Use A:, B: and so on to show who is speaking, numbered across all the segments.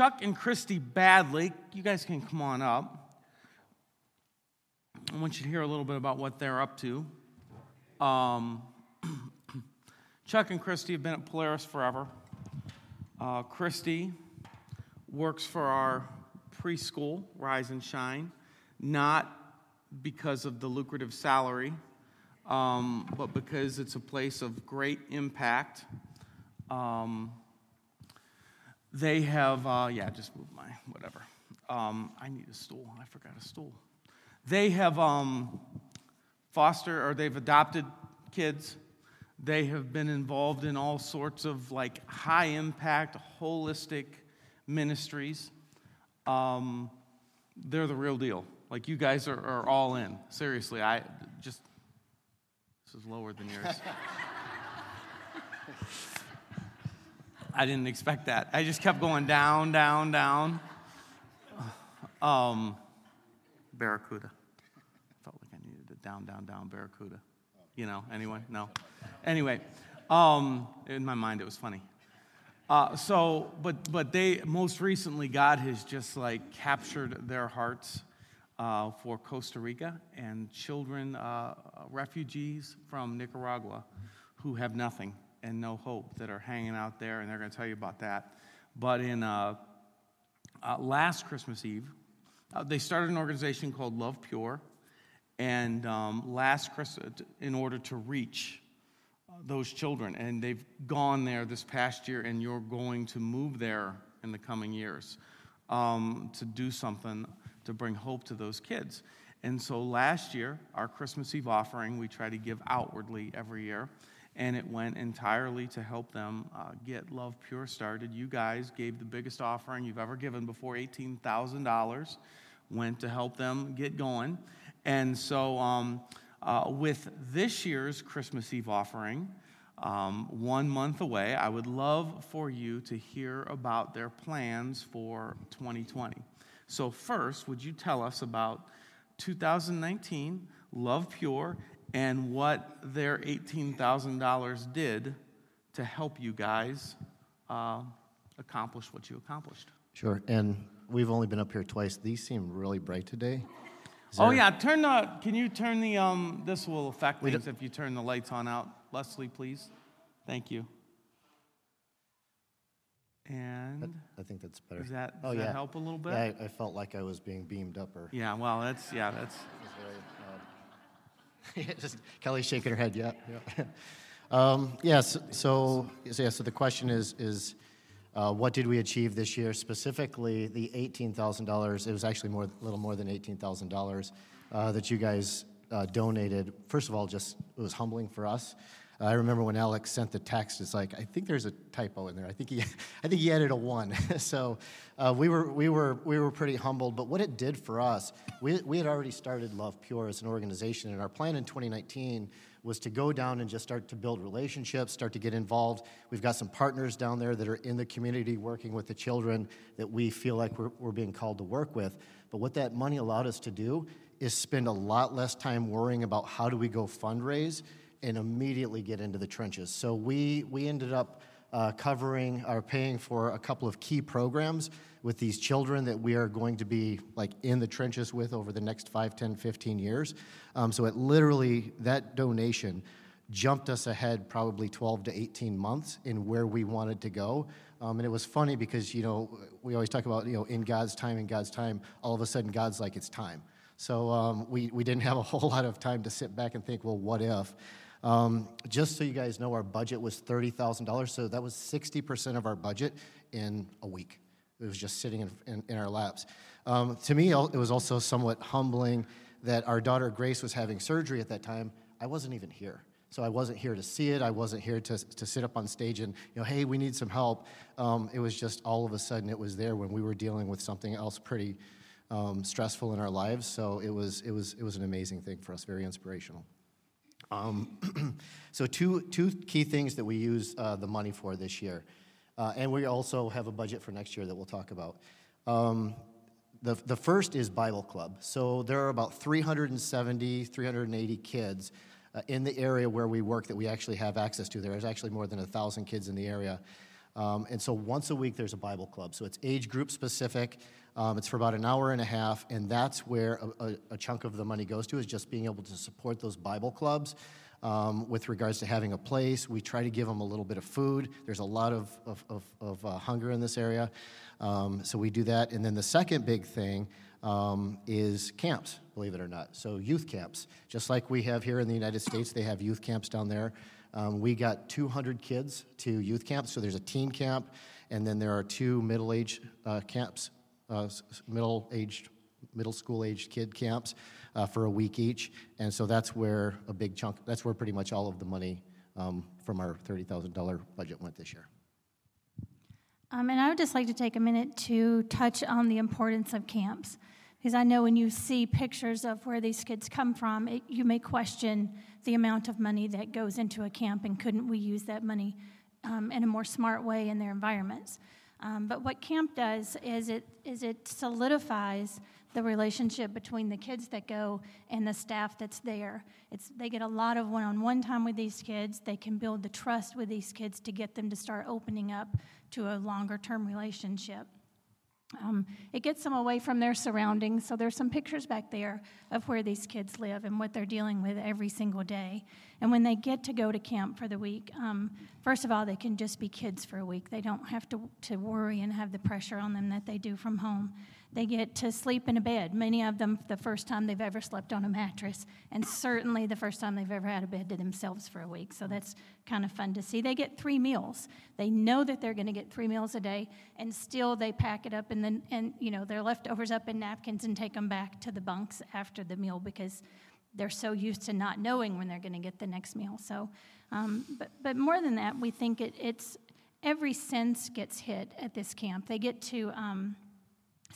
A: Chuck and Kristy Baddley, you guys can come on up. I want you to hear a little bit about what they're up to. Um, Chuck and Kristy have been at Polaris forever. Uh, Kristy works for our preschool, Rise and Shine, not because of the lucrative salary, um, but because it's a place of great impact. Um, they have, uh, yeah, just move my whatever. Um, I need a stool. I forgot a stool. They have um, foster or they've adopted kids. They have been involved in all sorts of like high impact, holistic ministries. Um, they're the real deal. Like you guys are, are all in. Seriously, I just this is lower than yours. I didn't expect that. I just kept going down, down, down. Um, Barracuda. Felt like I needed a down, down, down Barracuda. You know, anyone? No. Anyway, um, in my mind, it was funny. Uh, so, but but they most recently, God has just like captured their hearts uh, for Costa Rica and children, uh, refugees from Nicaragua, who have nothing and no hope that are hanging out there, and they're going to tell you about that. But in uh, uh, last Christmas Eve, uh, they started an organization called LovePure, and um, last Christmas, in order to reach those children. And they've gone there this past year, and you're going to move there in the coming years um, to do something to bring hope to those kids. And so last year, our Christmas Eve offering, we try to give outwardly every year, and it went entirely to help them uh, get Love Pure started. You guys gave the biggest offering you've ever given before $18,000, went to help them get going. And so, um, uh, with this year's Christmas Eve offering, um, one month away, I would love for you to hear about their plans for 2020. So, first, would you tell us about 2019, LovePure, and what their $18,000 did to help you guys uh, accomplish what you accomplished?
B: Sure. And we've only been up here twice. These seem really bright today.
A: Oh yeah, turn the. Can you turn the? Um, this will affect things if you turn the lights on out. Leslie, please. Thank you. And
B: I think that's better.
A: does that,
B: oh
A: does
B: yeah.
A: that help a little bit?
B: Yeah, I, I felt like I was being beamed up or.
A: Yeah, well, that's yeah, that's
B: Just Kelly's shaking her head. Yeah. Yeah. um, yes. So, so yeah. So the question is is. Uh, what did we achieve this year? Specifically, the $18,000. It was actually more, a little more than $18,000 uh, that you guys uh, donated. First of all, just it was humbling for us. I remember when Alex sent the text. It's like I think there's a typo in there. I think he, I think he added a one. so uh, we were we were we were pretty humbled. But what it did for us, we we had already started LovePure as an organization, and our plan in 2019 was to go down and just start to build relationships, start to get involved. We've got some partners down there that are in the community working with the children that we feel like we're, we're being called to work with. But what that money allowed us to do is spend a lot less time worrying about how do we go fundraise and immediately get into the trenches. So we, we ended up uh, covering or paying for a couple of key programs with these children that we are going to be like in the trenches with over the next 5 10 15 years. Um, so it literally that donation jumped us ahead probably 12 to 18 months in where we wanted to go. Um, and it was funny because you know we always talk about you know in god's time in god's time all of a sudden god's like it's time. So um, we, we didn't have a whole lot of time to sit back and think well what if um, just so you guys know, our budget was $30,000, so that was 60% of our budget in a week. It was just sitting in, in, in our laps. Um, to me, it was also somewhat humbling that our daughter Grace was having surgery at that time. I wasn't even here. So I wasn't here to see it. I wasn't here to, to sit up on stage and, you know, hey, we need some help. Um, it was just all of a sudden it was there when we were dealing with something else pretty um, stressful in our lives. So it was, it, was, it was an amazing thing for us, very inspirational. Um, so, two, two key things that we use uh, the money for this year. Uh, and we also have a budget for next year that we'll talk about. Um, the, the first is Bible Club. So, there are about 370, 380 kids uh, in the area where we work that we actually have access to. There's actually more than a 1,000 kids in the area. Um, and so once a week, there's a Bible club. So it's age group specific. Um, it's for about an hour and a half, and that's where a, a, a, chunk of the money goes to is just being able to support those Bible clubs. Um, with regards to having a place, we try to give them a little bit of food. There's a lot of, of, of, of uh, hunger in this area, um, so we do that. And then the second big thing um, is camps, believe it or not. So youth camps, just like we have here in the United States, they have youth camps down there. Um, we got 200 kids to youth camps. So there's a teen camp, and then there are two middle-aged uh, camps, uh, middle-aged, middle school-aged kid camps uh, for a week each. And so that's where a big chunk. That's where pretty much all of the money um, from our $30,000 budget went this year.
C: Um, and I would just like to take a minute to touch on the importance of camps. Because I know when you see pictures of where these kids come from, it, you may question the amount of money that goes into a camp and couldn't we use that money um, in a more smart way in their environments. Um, but what camp does is it, is it solidifies the relationship between the kids that go and the staff that's there. It's, they get a lot of one on one time with these kids. They can build the trust with these kids to get them to start opening up to a longer term relationship. Um, it gets them away from their surroundings. So there's some pictures back there of where these kids live and what they're dealing with every single day. And when they get to go to camp for the week, um, first of all, they can just be kids for a week. They don't have to, to worry and have the pressure on them that they do from home. They get to sleep in a bed. Many of them, the first time they've ever slept on a mattress, and certainly the first time they've ever had a bed to themselves for a week. So that's kind of fun to see. They get three meals. They know that they're going to get three meals a day, and still they pack it up and then and you know their leftovers up in napkins and take them back to the bunks after the meal because they're so used to not knowing when they're going to get the next meal. So, um, but but more than that, we think it, it's every sense gets hit at this camp. They get to. Um,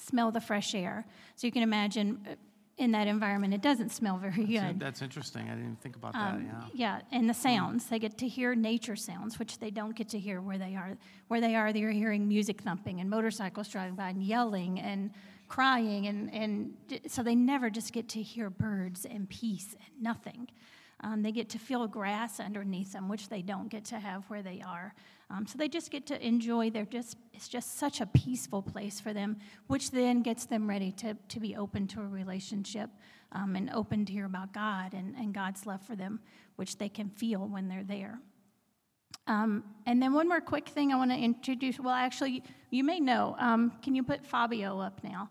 C: smell the fresh air. So you can imagine uh, in that environment, it doesn't smell very good.
A: That's interesting. I didn't think about um, that.
C: Yeah. Yeah, and the sounds they get to hear nature sounds, which they don't get to hear where they are. Where they are, they're hearing music thumping and motorcycles driving by and yelling and crying, and and so they never just get to hear birds and peace and nothing. Um, they get to feel grass underneath them, which they don't get to have where they are. Um, so they just get to enjoy. They're just it's just such a peaceful place for them, which then gets them ready to to be open to a relationship um, and open to hear about God and, and God's love for them, which they can feel when they're there. Um, and then one more quick thing I want to introduce. Well, actually, you may know. Um, can you put Fabio up now?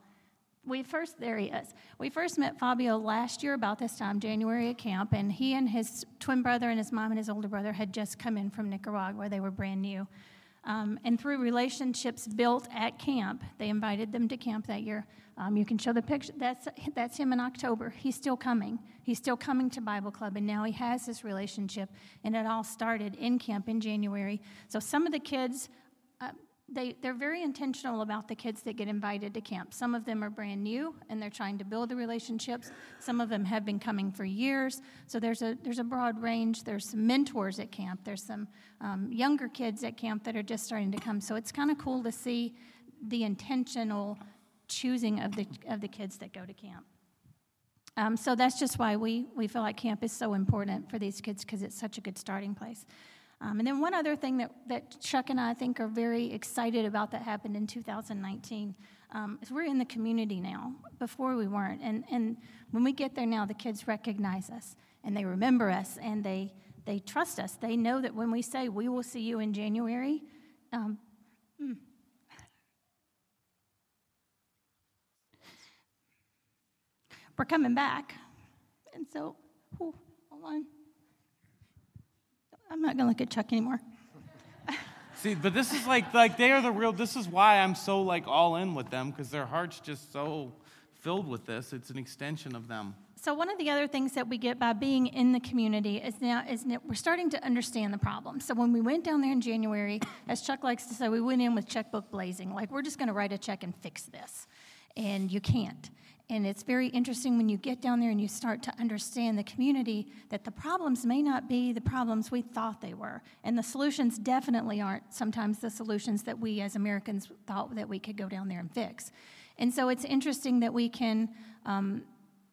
C: We first there he is. We first met fabio last year about this time january at camp and he and his twin brother and his mom and his older brother had just come in from nicaragua. Where they were brand new. Um, and through relationships built at camp they invited them to camp that year. Um, you can show the picture. That's, that's him in october. He's still coming. He's still coming to bible club and now he has this relationship and it all started in camp in january. So some of the kids they, they're very intentional about the kids that get invited to camp. Some of them are brand new and they're trying to build the relationships. Some of them have been coming for years. So there's a, there's a broad range. There's some mentors at camp, there's some um, younger kids at camp that are just starting to come. So it's kind of cool to see the intentional choosing of the, of the kids that go to camp. Um, so that's just why we, we feel like camp is so important for these kids because it's such a good starting place. Um, and then one other thing that, that Chuck and I think are very excited about that happened in 2019 um, is we're in the community now. Before we weren't. And, and when we get there now, the kids recognize us and they remember us and they, they trust us. They know that when we say, we will see you in January, um, hmm. we're coming back. And so, hold on. I'm not going to look at Chuck anymore.
A: See, but this is like like they are the real. This is why I'm so like all in with them because their hearts just so filled with this. It's an extension of them.
C: So one of the other things that we get by being in the community is now is that we're starting to understand the problem. So when we went down there in January, as Chuck likes to say, we went in with checkbook blazing, like we're just going to write a check and fix this, and you can't. And it's very interesting when you get down there and you start to understand the community that the problems may not be the problems we thought they were. And the solutions definitely aren't sometimes the solutions that we as Americans thought that we could go down there and fix. And so it's interesting that we can um,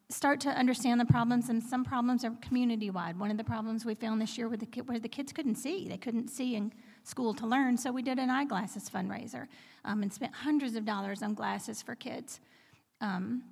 C: start to understand the problems, and some problems are community wide. One of the problems we found this year were the, where the kids couldn't see. They couldn't see in school to learn. So we did an eyeglasses fundraiser um, and spent hundreds of dollars on glasses for kids. Um,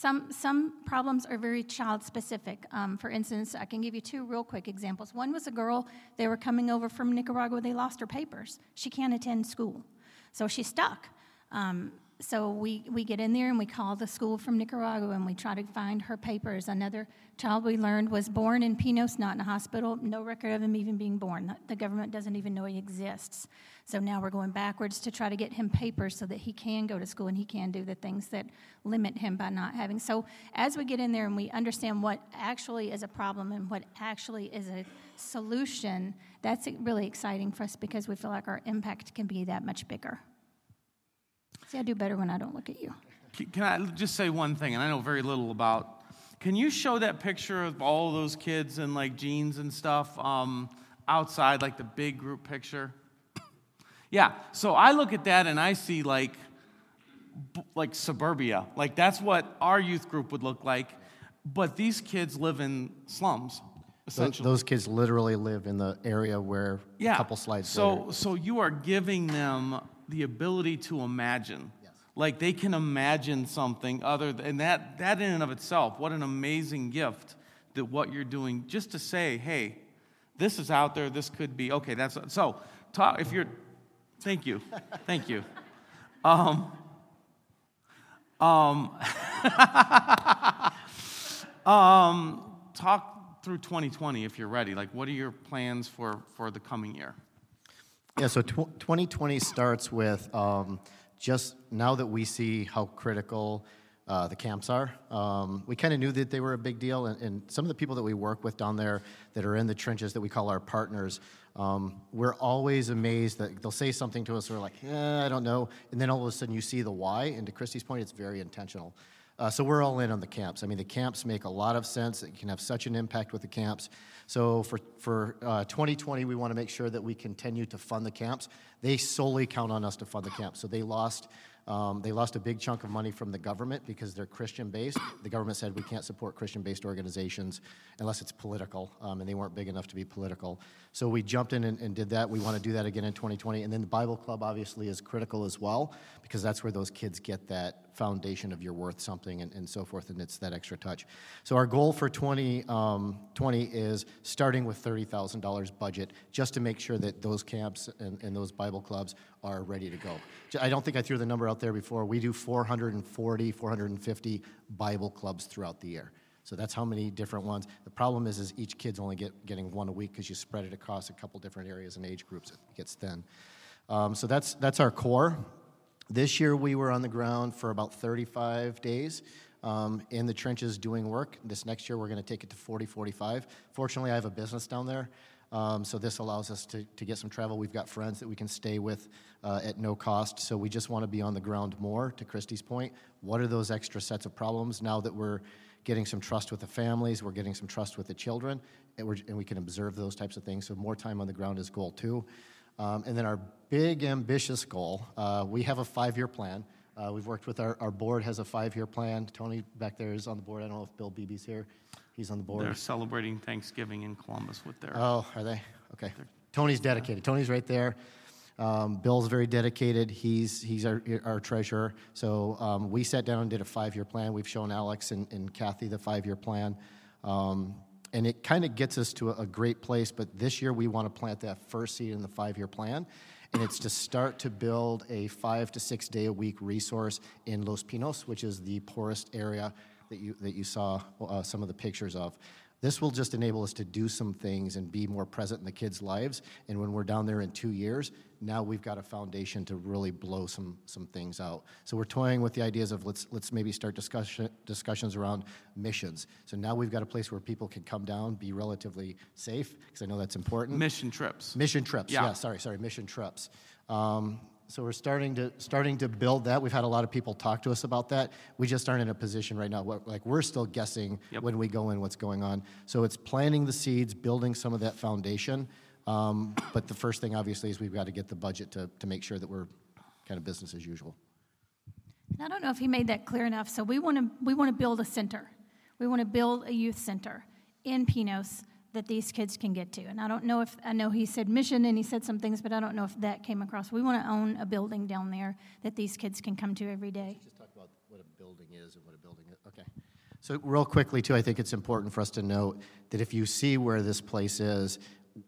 C: some, some problems are very child specific. Um, for instance, I can give you two real quick examples. One was a girl, they were coming over from Nicaragua, they lost her papers. She can't attend school, so she's stuck. Um, so we, we get in there and we call the school from Nicaragua and we try to find her papers. Another child we learned was born in Pinos, not in a hospital, no record of him even being born. The government doesn't even know he exists. So now we're going backwards to try to get him papers so that he can go to school and he can do the things that limit him by not having. So as we get in there and we understand what actually is a problem and what actually is a solution, that's really exciting for us because we feel like our impact can be that much bigger. See, I do better when I don't look at you.
A: Can I just say one thing? And I know very little about. Can you show that picture of all those kids in like jeans and stuff um, outside, like the big group picture? Yeah. So I look at that and I see like like suburbia. Like that's what our youth group would look like. But these kids live in slums. Essentially.
B: Those kids literally live in the area where
A: yeah.
B: a couple slides.
A: So,
B: later.
A: so you are giving them the ability to imagine. Yes. Like they can imagine something other than and that that in and of itself, what an amazing gift that what you're doing just to say, hey, this is out there, this could be okay, that's so talk if you're thank you. Thank you. Um um, um talk through 2020 if you're ready. Like what are your plans for for the coming year?
B: Yeah, so tw- 2020 starts with um, just now that we see how critical uh, the camps are. Um, we kind of knew that they were a big deal, and, and, some of the people that we work with down there that are in the trenches that we call our partners, um, we're always amazed that they'll say something to us, we're like, eh, I don't know, and then all of a sudden you see the why, and to Kristy's point, it's very intentional. Uh, so we're all in on the camps. I mean, the camps make a lot of sense. It can have such an impact with the camps. So for, for uh, 2020, we want to make sure that we continue to fund the camps. They solely count on us to fund the camps. So they lost um, they lost a big chunk of money from the government because they're Christian based. The government said we can't support Christian based organizations unless it's political, um, and they weren't big enough to be political. So we jumped in and, and, did that. We want to do that again in 2020. And then the Bible Club obviously is critical as well because that's where those kids get that foundation of you're worth something and, and so forth, and it's that extra touch. So our goal for 2020 um, is starting with $30,000 budget just to make sure that those camps and, and those Bible clubs are ready to go. I don't think I threw the number out there before. We do 440, 450 Bible clubs throughout the year. So that's how many different ones. The problem is, is each kid's only get, getting one a week because you spread it across a couple different areas and age groups. It gets thin. Um, so that's that's our core. This year we were on the ground for about 35 days um, in the trenches doing work. This next year we're going to take it to 40, 45. Fortunately, I have a business down there. Um, so this allows us to, to get some travel. We've got friends that we can stay with uh, at no cost. So we just want to be on the ground more, to Kristy's point. What are those extra sets of problems now that we're getting some trust with the families, we're getting some trust with the children, and, and we can observe those types of things. So more time on the ground is goal two. Um, and then our big ambitious goal, uh, we have a five-year plan. Uh, we've worked with our, our board has a five-year plan. Tony back there is on the board. I don't know if Bill Beebe's here. He's on the board.
A: They're celebrating Thanksgiving in Columbus with their.
B: Oh, are they? Okay. Tony's dedicated. Tony's right there. Um, Bill's very dedicated. He's he's our, our treasurer. So um, we sat down and did a five-year plan. We've shown Alex and, and Kathy the five-year plan, um, and it kind of gets us to a, a great place. But this year we want to plant that first seed in the five-year plan, and it's to start to build a five to six day a week resource in Los Pinos, which is the poorest area that you, that you saw uh, some of the pictures of. This will just enable us to do some things and be more present in the kids' lives. And when we're down there in two years, now we've got a foundation to really blow some, some things out. So we're toying with the ideas of let's, let's maybe start discussion, discussions around missions. So now we've got a place where people can come down, be relatively safe, because I know that's important.
A: Mission trips.
B: Mission trips, yeah, yeah sorry, sorry, mission trips. Um, so we're starting to starting to build that. We've had a lot of people talk to us about that. We just aren't in a position right now. Like we're still guessing yep. when we go in what's going on. So it's planting the seeds, building some of that foundation. Um, but the first thing, obviously, is we've got to get the budget to to make sure that we're kind of business as usual.
C: I don't know if he made that clear enough. So we want to we want to build a center. We want to build a youth center in Pinos that these kids can get to. And I don't know if, I know he said mission and he said some things, but I don't know if that came across. We want to own a building down there that these kids can come to every day.
B: Just talk about what a building is and what a building is. Okay. So, real quickly, too, I think it's important for us to note that if you see where this place is,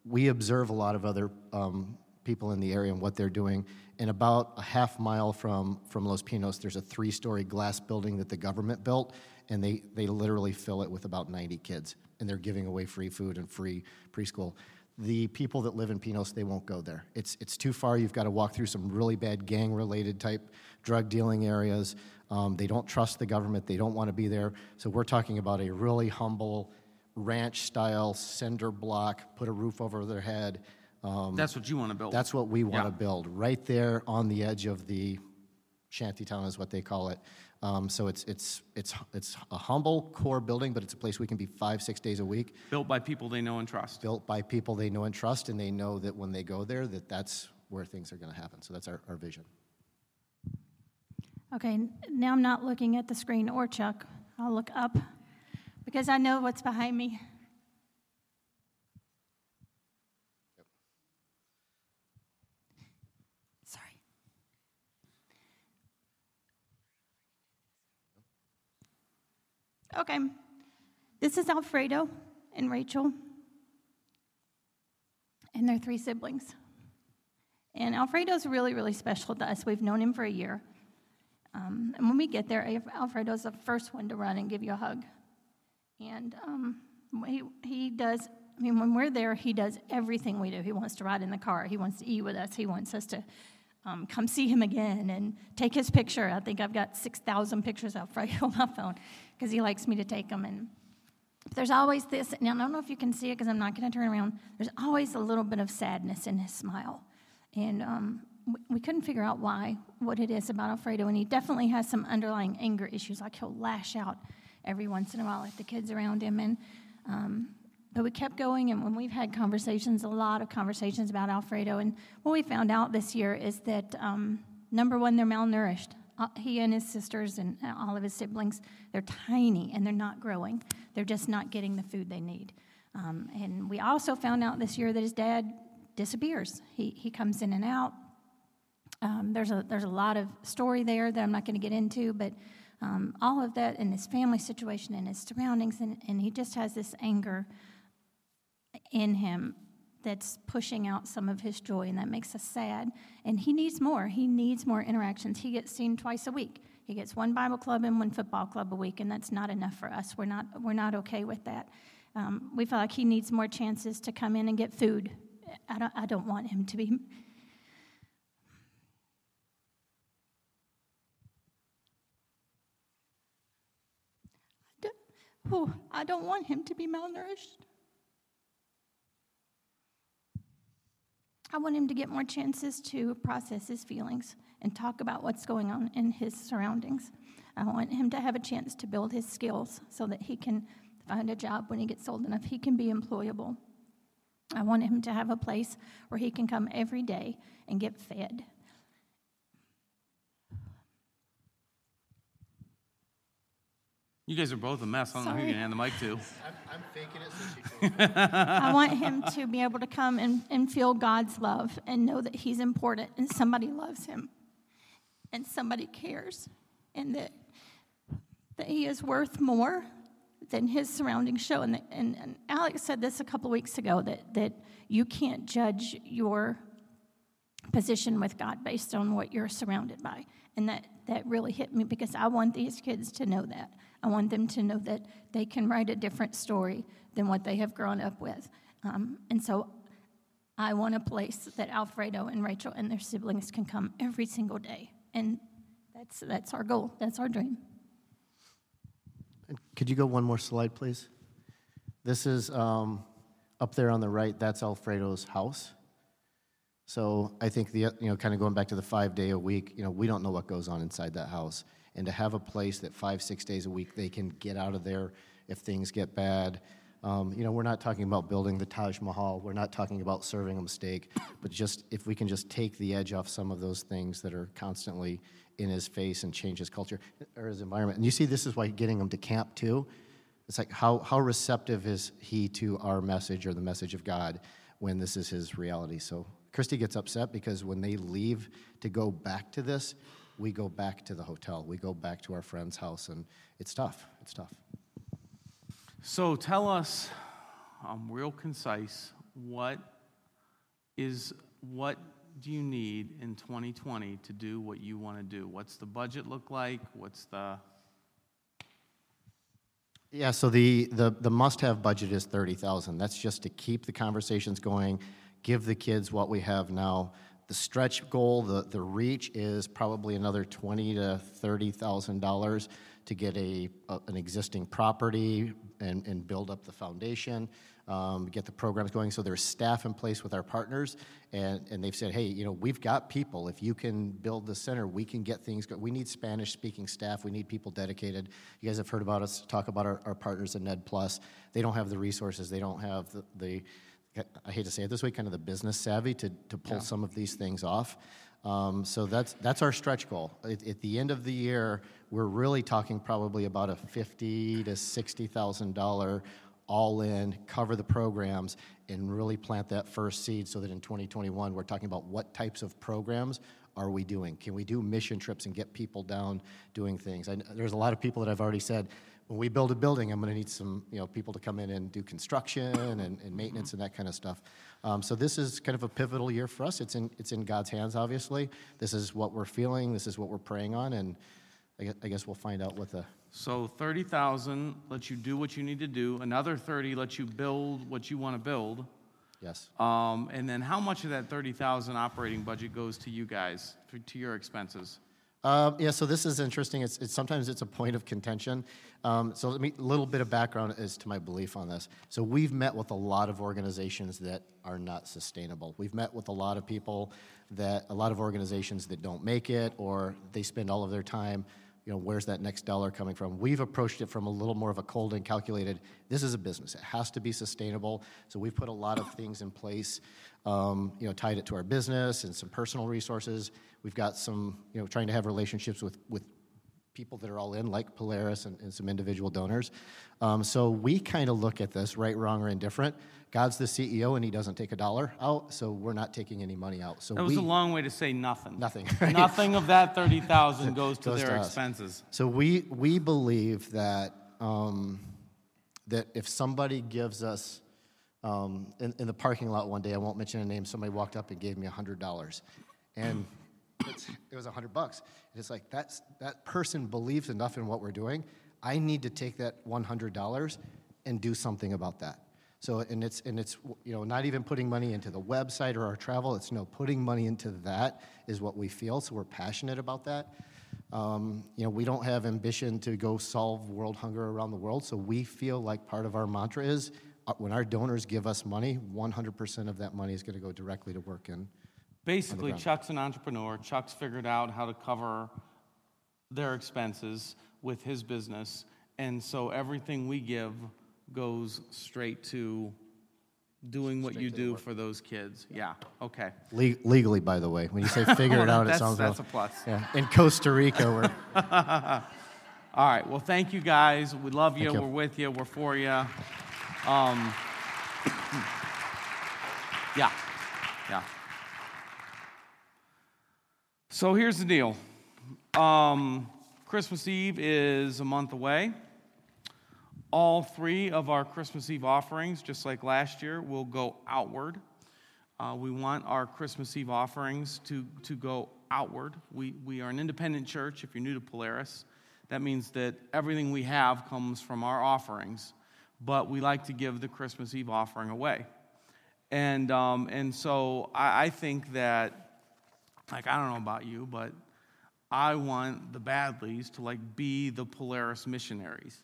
B: we observe a lot of other um, people in the area and what they're doing. And about a half mile from, from Los Pinos, there's a three story glass building that the government built, and they, they literally fill it with about 90 kids. And they're giving away free food and free preschool. The people that live in Pinos, they won't go there. It's, it's too far. You've got to walk through some really bad gang related type drug dealing areas. Um, they don't trust the government, they don't want to be there. So, we're talking about a really humble, ranch style cinder block, put a roof over their head. Um,
A: That's what you want to build.
B: that's what we want to
A: Yeah.
B: build, right there on the edge of the shantytown is what they call it. Um, so it's, it's, it's, it's a humble core building, but it's a place we can be five, six days a week,
A: built by people they know and trust.
B: built by people they know and trust, and they know that when they go there, that that's where things are going to happen. So that's our, our vision.
C: Okay, now I'm not looking at the screen or Chuck. I'll look up because I know what's behind me. Sorry. Okay, this is Alfredo and Rachel and their three siblings. And Alfredo's really, really special to us. We've known him for a year. Um, and when we get there, Alf- Alfredo's the first one to run and give you a hug. And um, he, he does, I mean, when we're there, he does everything we do. He wants to ride in the car, he wants to eat with us, he wants us to um, come see him again and take his picture. I think I've got 6,000 pictures of Alfredo on my phone because he likes me to take them. And there's always this, and I don't know if you can see it because I'm not going to turn around. There's always a little bit of sadness in his smile. And um, we, we couldn't figure out why, what it is about Alfredo. And he definitely has some underlying anger issues, like he'll lash out every once in a while at the kids around him. And um, but we kept going, and when we've had conversations, a lot of conversations about Alfredo, and what we found out this year is that um, number one, they're malnourished. Uh, he and his sisters and uh, all of his siblings, they're tiny and they're not growing. They're just not getting the food they need. Um, and we also found out this year that his dad disappears. He, he comes in and out. Um, there's, a, there's a lot of story there that I'm not going to get into, but um, all of that and his family situation and his surroundings, and, and he just has this anger in him that's pushing out some of his joy, and that makes us sad. And he needs more. He needs more interactions. He gets seen twice a week. He gets one Bible club and one football club a week, and that's not enough for us. We're not, we're not okay with that. Um, we feel like he needs more chances to come in and get food. I don't, I don't want him to be. I don't- I don't want him to be malnourished. I want him to get more chances to process his feelings and talk about what's going on in his surroundings. I want him to have a chance to build his skills so that he can find a job when he gets old enough. He can be employable. I want him to have a place where he can come every day and get fed.
A: You guys are both a mess. I don't know who
C: Sorry.
A: you can hand the mic to.
B: I'm, I'm faking it so she.
C: I want him to be able to come and, and feel God's love and know that he's important and somebody loves him and somebody cares and that, that he is worth more than his surroundings show. And, that, and, and Alex said this a couple weeks ago that, that you can't judge your position with God based on what you're surrounded by. And that, that really hit me because I want these kids to know that. I want them to know that they can write a different story than what they have grown up with. Um, and so I want a place that Alfredo and Rachel and their siblings can come every single day. And that's, that's our goal, that's our dream.
B: Could you go one more slide, please? This is um, up there on the right, that's Alfredo's house. So I think the, you know, kind of going back to the five day a week, you know, we don't know what goes on inside that house. And to have a place that five, six days a week they can get out of there if things get bad. Um, you know, we're not talking about building the Taj Mahal. We're not talking about serving them steak, but just if we can just take the edge off some of those things that are constantly in his face and change his culture or his environment. And you see, this is why getting him to camp too. it's like how, how receptive is he to our message or the message of God when this is his reality? So Kristy gets upset because when they leave to go back to this, we go back to the hotel. We go back to our friend's house, and it's tough. It's tough.
A: So tell us, um, real concise, what is what do you need in 2020 to do what you want to do? What's the budget look like? What's the
B: yeah, so the, the, the must-have budget is 30,000. That's just to keep the conversations going, give the kids what we have now. The stretch goal, the, the reach is probably another twenty to $30,000 to get a, a, an existing property and, and build up the foundation um, get the programs going. So there's staff in place with our partners, and, and they've said, hey, you know, we've got people. If you can build the center, we can get things going. We need Spanish speaking staff. We need people dedicated. You guys have heard about us talk about our, our partners at Ned Plus. They don't have the resources, they don't have the, the I hate to say it this way, kind of the business savvy to, to pull yeah. some of these things off. Um, so that's that's our stretch goal. At, at, the end of the year, we're really talking probably about a fifty to sixty thousand dollar all in, cover the programs, and really plant that first seed so that in 2021 we're talking about what types of programs are we doing? Can we do mission trips and get people down doing things? I, there's a lot of people that I've already said, when we build a building, I'm going to need some you know, people to come in and do construction and, and maintenance and that kind of stuff. Um, so this is kind of a pivotal year for us. It's in, it's in God's hands, obviously. This is what we're feeling. This is what we're praying on. And I guess, I guess we'll find out what the
A: so 30,000 lets you do what you need to do. Another 30 lets you build what you want to build.
B: Yes.
A: Um, and then how much of that 30,000 operating budget goes to you guys, to your expenses?
B: Uh, yeah, so this is interesting. It's, it's, sometimes it's a point of contention. Um, so let me a little bit of background as to my belief on this. So we've met with a lot of organizations that are not sustainable. We've met with a lot of people that a lot of organizations that don't make it, or they spend all of their time you know, where's that next dollar coming from? We've approached it from a little more of a cold and calculated, this is a business. It has to be sustainable. So we've put a lot of things in place, um, you know, tied it to our business and some personal resources. We've got some, you know, trying to have relationships with, with people that are all in, like Polaris and, and some individual donors. Um, so we kind of look at this, right, wrong, or indifferent. God's the CEO and he doesn't take a dollar out, so we're not taking any money out. So
A: that was we, a long way to say nothing.
B: Nothing.
A: Right? Nothing of that thirty thousand goes to goes their to expenses.
B: So we we believe that um, that if somebody gives us um, in, in, the parking lot one day, I won't mention a name. Somebody walked up and gave me hundred dollars, and it was a hundred bucks. And it's like that's that person believes enough in what we're doing. I need to take that one hundred dollars and do something about that. So, and it's, and it's, you know, not even putting money into the website or our travel, it's no, putting money into that is what we feel, so we're passionate about that. Um, you know, we don't have ambition to go solve world hunger around the world, so we feel like part of our mantra is uh, when our donors give us money, 100% of that money is going to go directly to work in.
A: Basically, Chuck's an entrepreneur. Chuck's figured out how to cover their expenses with his business, and so everything we give goes straight to doing what you do for those kids. Yeah, okay.
B: Le- legally, by the way, when you say figure it out, it sounds
A: that's a plus.
B: Yeah. In Costa Rica, we're.
A: All right. Well, thank you guys. We love you. you. We're with you. We're for you. Um, yeah. Yeah. So here's the deal. Um, Christmas Eve is a month away. All three of our Christmas Eve offerings, just like last year, will go outward. Uh, we want our Christmas Eve offerings to, to go outward. We, we are an independent church. If you're new to Polaris, that means that everything we have comes from our offerings, but we like to give the Christmas Eve offering away. And, um, and so I, I think that, like, I don't know about you, but I want the Baddleys to, like, be the Polaris missionaries.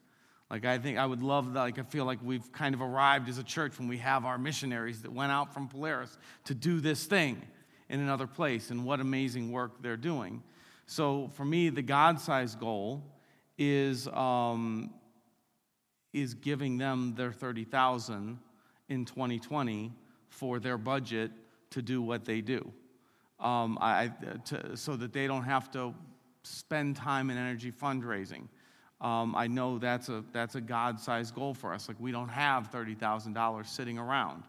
A: Like, I think I would love that. Like, I feel like we've kind of arrived as a church when we have our missionaries that went out from Polaris to do this thing in another place, and what amazing work they're doing. So, for me, the God sized goal is, um, is giving them their 30,000 in 2020 for their budget to do what they do. Um, I, to, so that they don't have to spend time and energy fundraising. Um, I know that's a, that's a God sized goal for us. Like, we don't have $30,000 sitting around.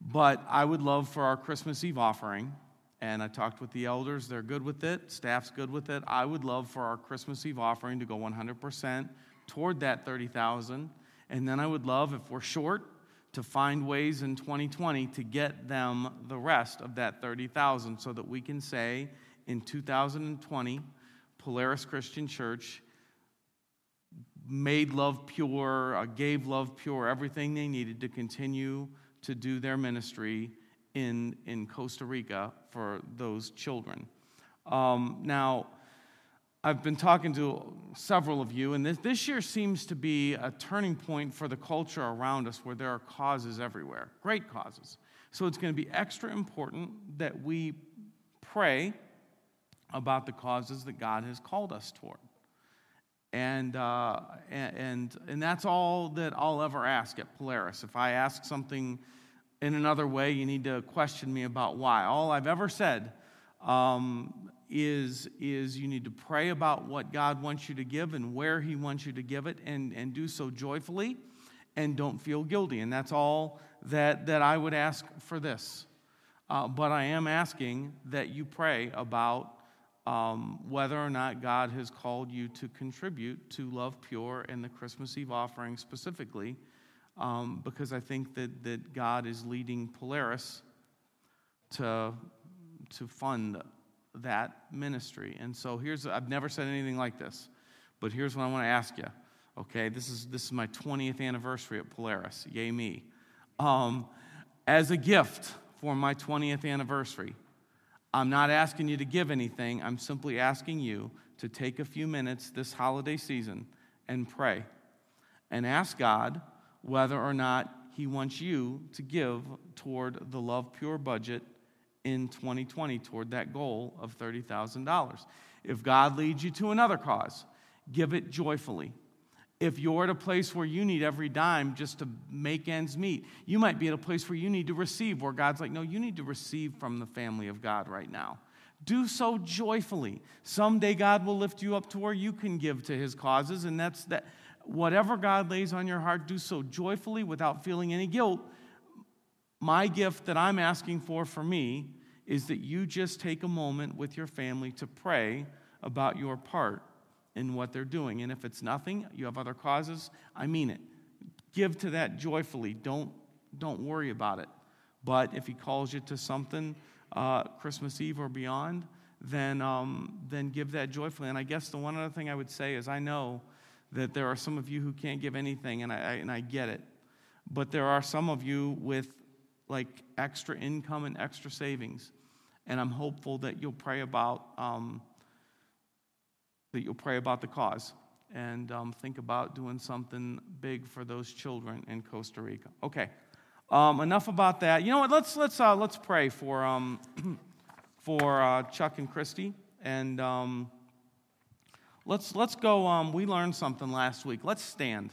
A: But I would love for our Christmas Eve offering, and I talked with the elders, they're good with it, staff's good with it. I would love for our Christmas Eve offering to go 100% toward that 30,000. And then I would love, if we're short, to find ways in 2020 to get them the rest of that 30,000 so that we can say in 2020, Polaris Christian Church made LovePure, uh, gave LovePure, everything they needed to continue to do their ministry in, in Costa Rica for those children. Um, now, I've been talking to several of you, and this, this year seems to be a turning point for the culture around us where there are causes everywhere, great causes. So it's going to be extra important that we pray about the causes that God has called us toward. And, uh, and, and that's all that I'll ever ask at Polaris. If I ask something in another way, you need to question me about why. All I've ever said um, is, is you need to pray about what God wants you to give and where He wants you to give it, and, and do so joyfully and don't feel guilty. And that's all that, that I would ask for this. Uh, but I am asking that you pray about um, whether or not God has called you to contribute to LovePure and the Christmas Eve offering specifically, um, because I think that, that God is leading Polaris to, to fund that ministry. And so here's, I've never said anything like this, but here's what I want to ask you. Okay, this is, this is my 20th anniversary at Polaris. Yay, me. Um, as a gift for my 20th anniversary, I'm not asking you to give anything. I'm simply asking you to take a few minutes this holiday season and pray and ask God whether or not He wants you to give toward the LovePure budget in 2020 toward that goal of $30,000. If God leads you to another cause, give it joyfully. If you're at a place where you need every dime just to make ends meet, you might be at a place where you need to receive, where God's like, no, you need to receive from the family of God right now. Do so joyfully. Someday God will lift you up to where you can give to his causes, and that's that. Whatever God lays on your heart, do so joyfully without feeling any guilt. My gift that I'm asking for for me is that you just take a moment with your family to pray about your part in what they're doing. And if it's nothing, you have other causes, I mean it. Give to that joyfully. Don't, don't worry about it. But if he calls you to something, uh, Christmas Eve or beyond, then, um, then give that joyfully. And I guess the one other thing I would say is I know that there are some of you who can't give anything, and I, and I get it. But there are some of you with like extra income and extra savings. And I'm hopeful that you'll pray about um, that you'll pray about the cause and um, think about doing something big for those children in Costa Rica. Okay, um, enough about that. You know what? Let's let's uh, let's pray for um, for uh, Chuck and Kristy, and um, let's let's go. Um, we learned something last week. Let's stand.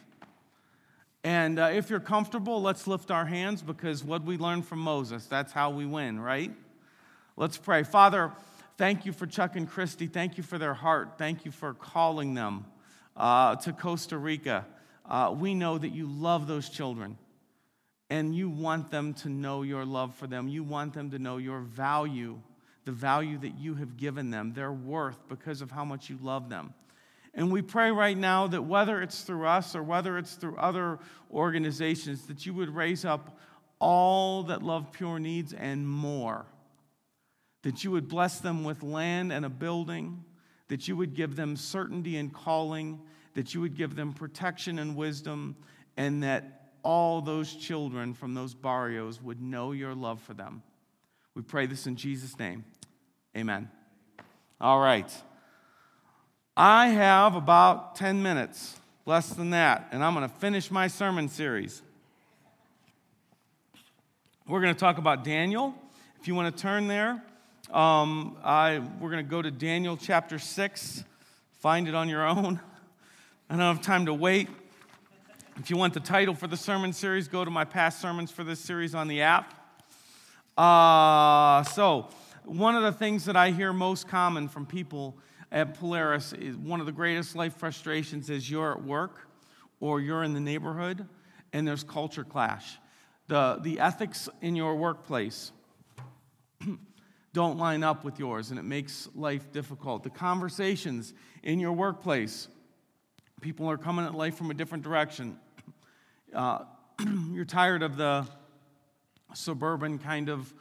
A: And uh, if you're comfortable, let's lift our hands because what we learned from Moses, that's how we win, right? Let's pray. Father, Thank you for Chuck and Kristy. Thank you for their heart. Thank you for calling them uh, to Costa Rica. Uh, we know that you love those children and you want them to know your love for them. You want them to know your value, the value that you have given them, their worth because of how much you love them. And we pray right now that whether it's through us or whether it's through other organizations, that you would raise up all that LovePure needs and more that you would bless them with land and a building, that you would give them certainty and calling, that you would give them protection and wisdom, and that all those children from those barrios would know your love for them. We pray this in Jesus' name. Amen. All right. I have about 10 minutes, less than that, and I'm going to finish my sermon series. We're going to talk about Daniel. If you want to turn there, um, I, we're going to go to Daniel chapter 6. Find it on your own. I don't have time to wait. If you want the title for the sermon series, go to my past sermons for this series on the app. Uh, so, one of the things that I hear most common from people at Polaris, one of the greatest life frustrations is you're at work or you're in the neighborhood and there's culture clash. The, the ethics in your workplace don't line up with yours and it makes life difficult. The conversations in your workplace, people are coming at life from a different direction. Uh, you're tired of the suburban kind of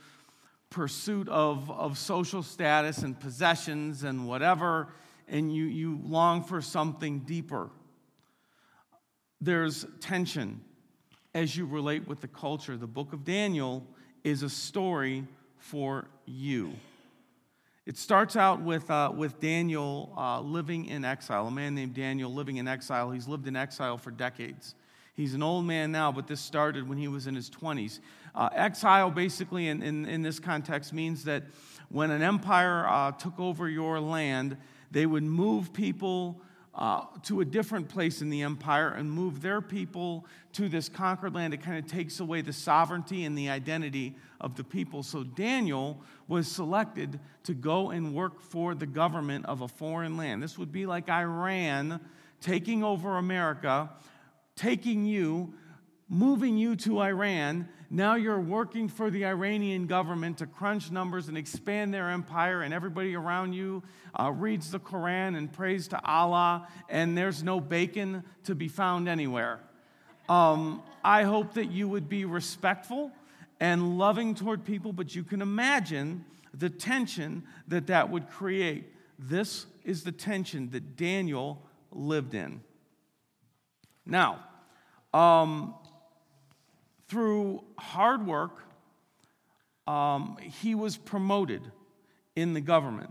A: pursuit of, of social status and possessions and whatever, and you, you long for something deeper. There's tension as you relate with the culture. The book of Daniel is a story for you. It starts out with, uh, with Daniel uh, living in exile, a man named Daniel living in exile. He's lived in exile for decades. He's an old man now, but this started when he was in his 20s. Uh, exile, basically, in, in, in, this context, means that when an empire uh, took over your land, they would move people uh, to a different place in the empire and move their people to this conquered land. It kind of takes away the sovereignty and the identity of the people. So Daniel was selected to go and work for the government of a foreign land. This would be like Iran taking over America taking you, moving you to Iran. Now you're working for the Iranian government to crunch numbers and expand their empire, and everybody around you uh, reads the Quran and prays to Allah, and there's no bacon to be found anywhere. Um, I hope that you would be respectful and loving toward people, but you can imagine the tension that that would create. This is the tension that Daniel lived in. Now, um, through hard work, um, he was promoted in the government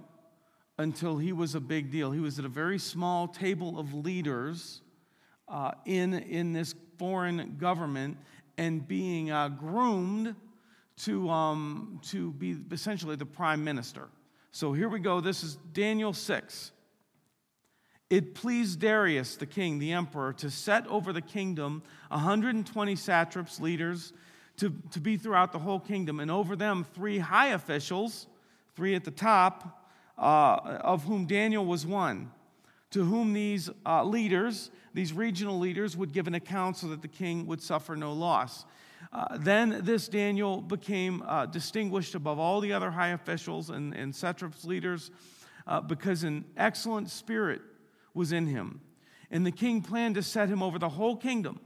A: until he was a big deal. He was at a very small table of leaders uh, in, in this foreign government and being uh, groomed to, um, to be essentially the prime minister. So here we go. This is Daniel 6. It pleased Darius, the king, the emperor, to set over the kingdom 120 satraps, leaders, to, to be throughout the whole kingdom, and over them three high officials, three at the top, uh, of whom Daniel was one, to whom these uh, leaders, these regional leaders, would give an account so that the king would suffer no loss. Uh, then this Daniel became uh, distinguished above all the other high officials and, and satraps leaders uh, because an excellent spirit was in him. And the king planned to set him over the whole kingdom.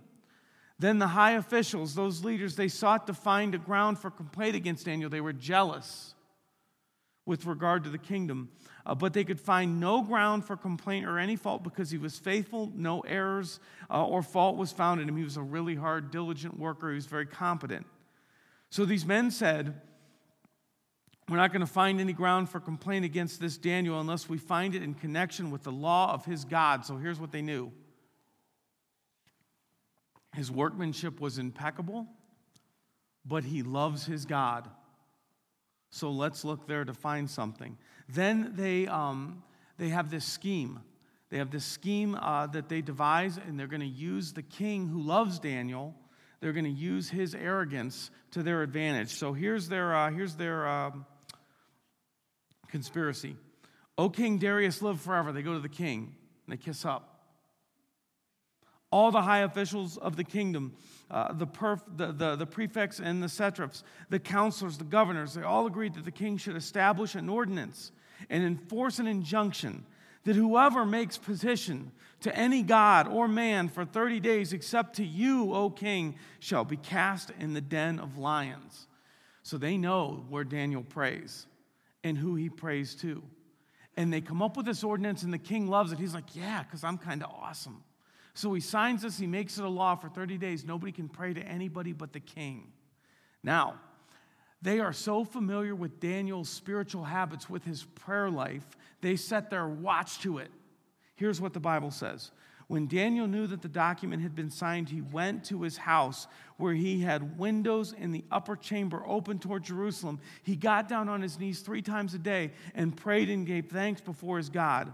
A: Then the high officials, those leaders, they sought to find a ground for complaint against Daniel. They were jealous with regard to the kingdom, uh, but they could find no ground for complaint or any fault because he was faithful, no errors uh, or fault was found in him. He was a really hard, diligent worker, he was very competent. So these men said, we're not going to find any ground for complaint against this Daniel unless we find it in connection with the law of his God. So here's what they knew his workmanship was impeccable, but he loves his God. So let's look there to find something. Then they, um, they have this scheme. They have this scheme uh, that they devise, and they're going to use the king who loves Daniel. They're going to use his arrogance to their advantage. So here's their, uh, here's their um, conspiracy. O King Darius, live forever. They go to the king and they kiss up. All the high officials of the kingdom, uh, the, perf, the, the, the prefects and the satraps, the counselors, the governors, they all agreed that the king should establish an ordinance and enforce an injunction that whoever makes petition to any god or man for 30 days except to you, O king, shall be cast in the den of lions. So they know where Daniel prays and who he prays to. And they come up with this ordinance, and the king loves it. He's like, Yeah, because I'm kind of awesome. So he signs this, he makes it a law for 30 days. Nobody can pray to anybody but the king. Now, they are so familiar with Daniel's spiritual habits, with his prayer life, they set their watch to it. Here's what the Bible says when Daniel knew that the document had been signed, he went to his house where he had windows in the upper chamber open toward Jerusalem. He got down on his knees three times a day and prayed and gave thanks before his God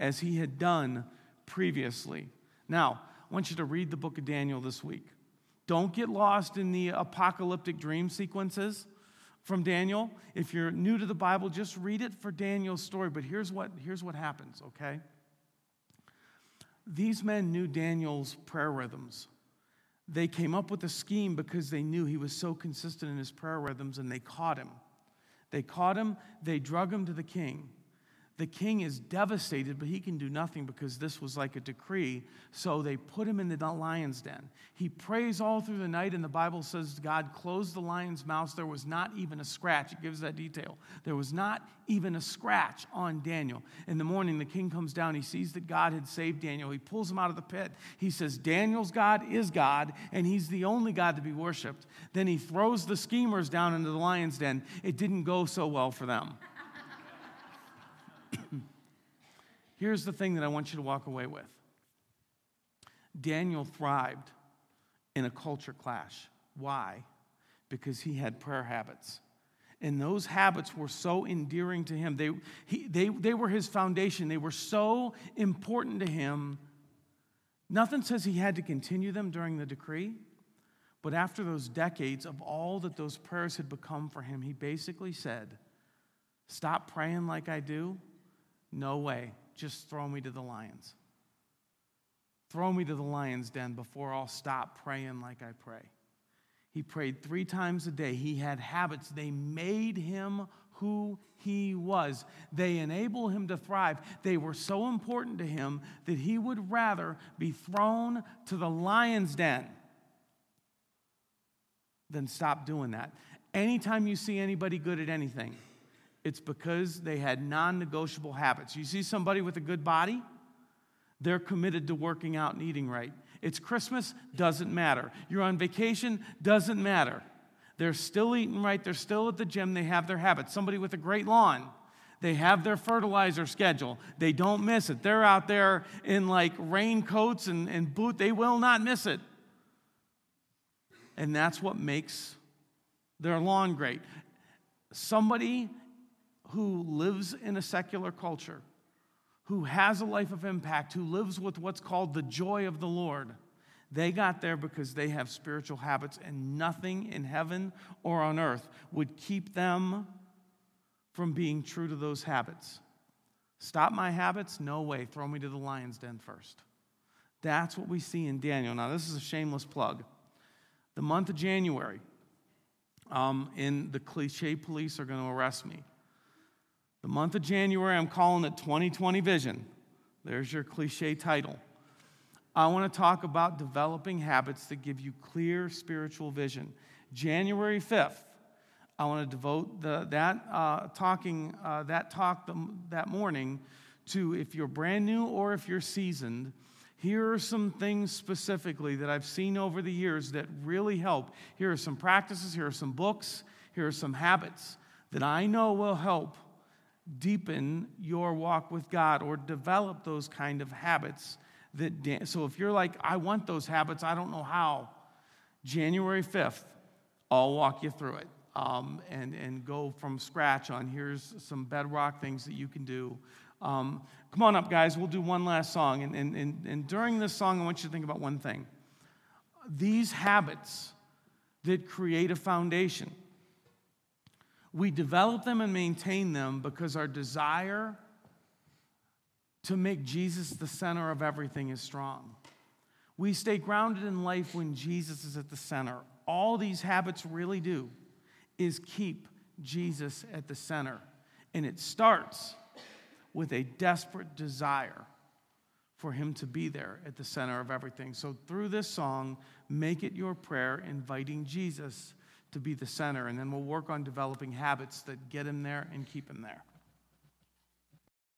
A: as he had done previously. Now, I want you to read the book of Daniel this week. Don't get lost in the apocalyptic dream sequences. from Daniel. If you're new to the Bible, just read it for Daniel's story. But here's what, here's what happens, okay? These men knew Daniel's prayer rhythms. They came up with a scheme because they knew he was so consistent in his prayer rhythms and they caught him. They caught him, they drug him to the king. The king is devastated, but he can do nothing because this was like a decree. So they put him in the lion's den. He prays all through the night, and the Bible says God closed the lion's mouth. There was not even a scratch. It gives that detail. There was not even a scratch on Daniel. In the morning, the king comes down. He sees that God had saved Daniel. He pulls him out of the pit. He says, Daniel's God is God, and he's the only God to be worshiped. Then he throws the schemers down into the lion's den. It didn't go so well for them. Here's the thing that I want you to walk away with Daniel thrived in a culture clash. Why? Because he had prayer habits. And those habits were so endearing to him. They, he, they, they were his foundation. They were so important to him. Nothing says he had to continue them during the decree. But after those decades of all that those prayers had become for him, he basically said, Stop praying like I do no way. Just throw me to the lions. Throw me to the lion's den before I'll stop praying like I pray. He prayed three times a day. He had habits. They made him who he was. They enable him to thrive. They were so important to him that he would rather be thrown to the lion's den than stop doing that. Anytime you see anybody good at anything, it's because they had non negotiable habits. You see somebody with a good body, they're committed to working out and eating right. It's Christmas, doesn't matter. You're on vacation, doesn't matter. They're still eating right, they're still at the gym, they have their habits. Somebody with a great lawn, they have their fertilizer schedule. They don't miss it. They're out there in like raincoats and, and boot, they will not miss it. And that's what makes their lawn great. Somebody who lives in a secular culture, who has a life of impact, who lives with what's called the joy of the Lord, they got there because they have spiritual habits, and nothing in heaven or on earth would keep them from being true to those habits. Stop my habits? No way. Throw me to the lion's den first. That's what we see in Daniel. Now, this is a shameless plug. The month of January, um, in the cliche police are going to arrest me. The month of January, I'm calling it 2020 Vision. There's your cliche title. I want to talk about developing habits that give you clear spiritual vision. January 5th, I want to devote the, that uh, talking uh, that talk the, that morning to if you're brand new or if you're seasoned. Here are some things specifically that I've seen over the years that really help. Here are some practices. Here are some books. Here are some habits that I know will help deepen your walk with God or develop those kind of habits that so if you're like I want those habits I don't know how January 5th I'll walk you through it. Um, and, and go from scratch on here's some bedrock things that you can do. Um, come on up guys we'll do one last song. And, and, and, and during this song I want you to think about one thing. These habits that create a foundation we develop them and maintain them because our desire to make Jesus the center of everything is strong. We stay grounded in life when Jesus is at the center. All these habits really do is keep Jesus at the center. And it starts with a desperate desire for him to be there at the center of everything. So, through this song, make it your prayer, inviting Jesus to be the center, and then we'll work on developing habits that get him there and keep him there.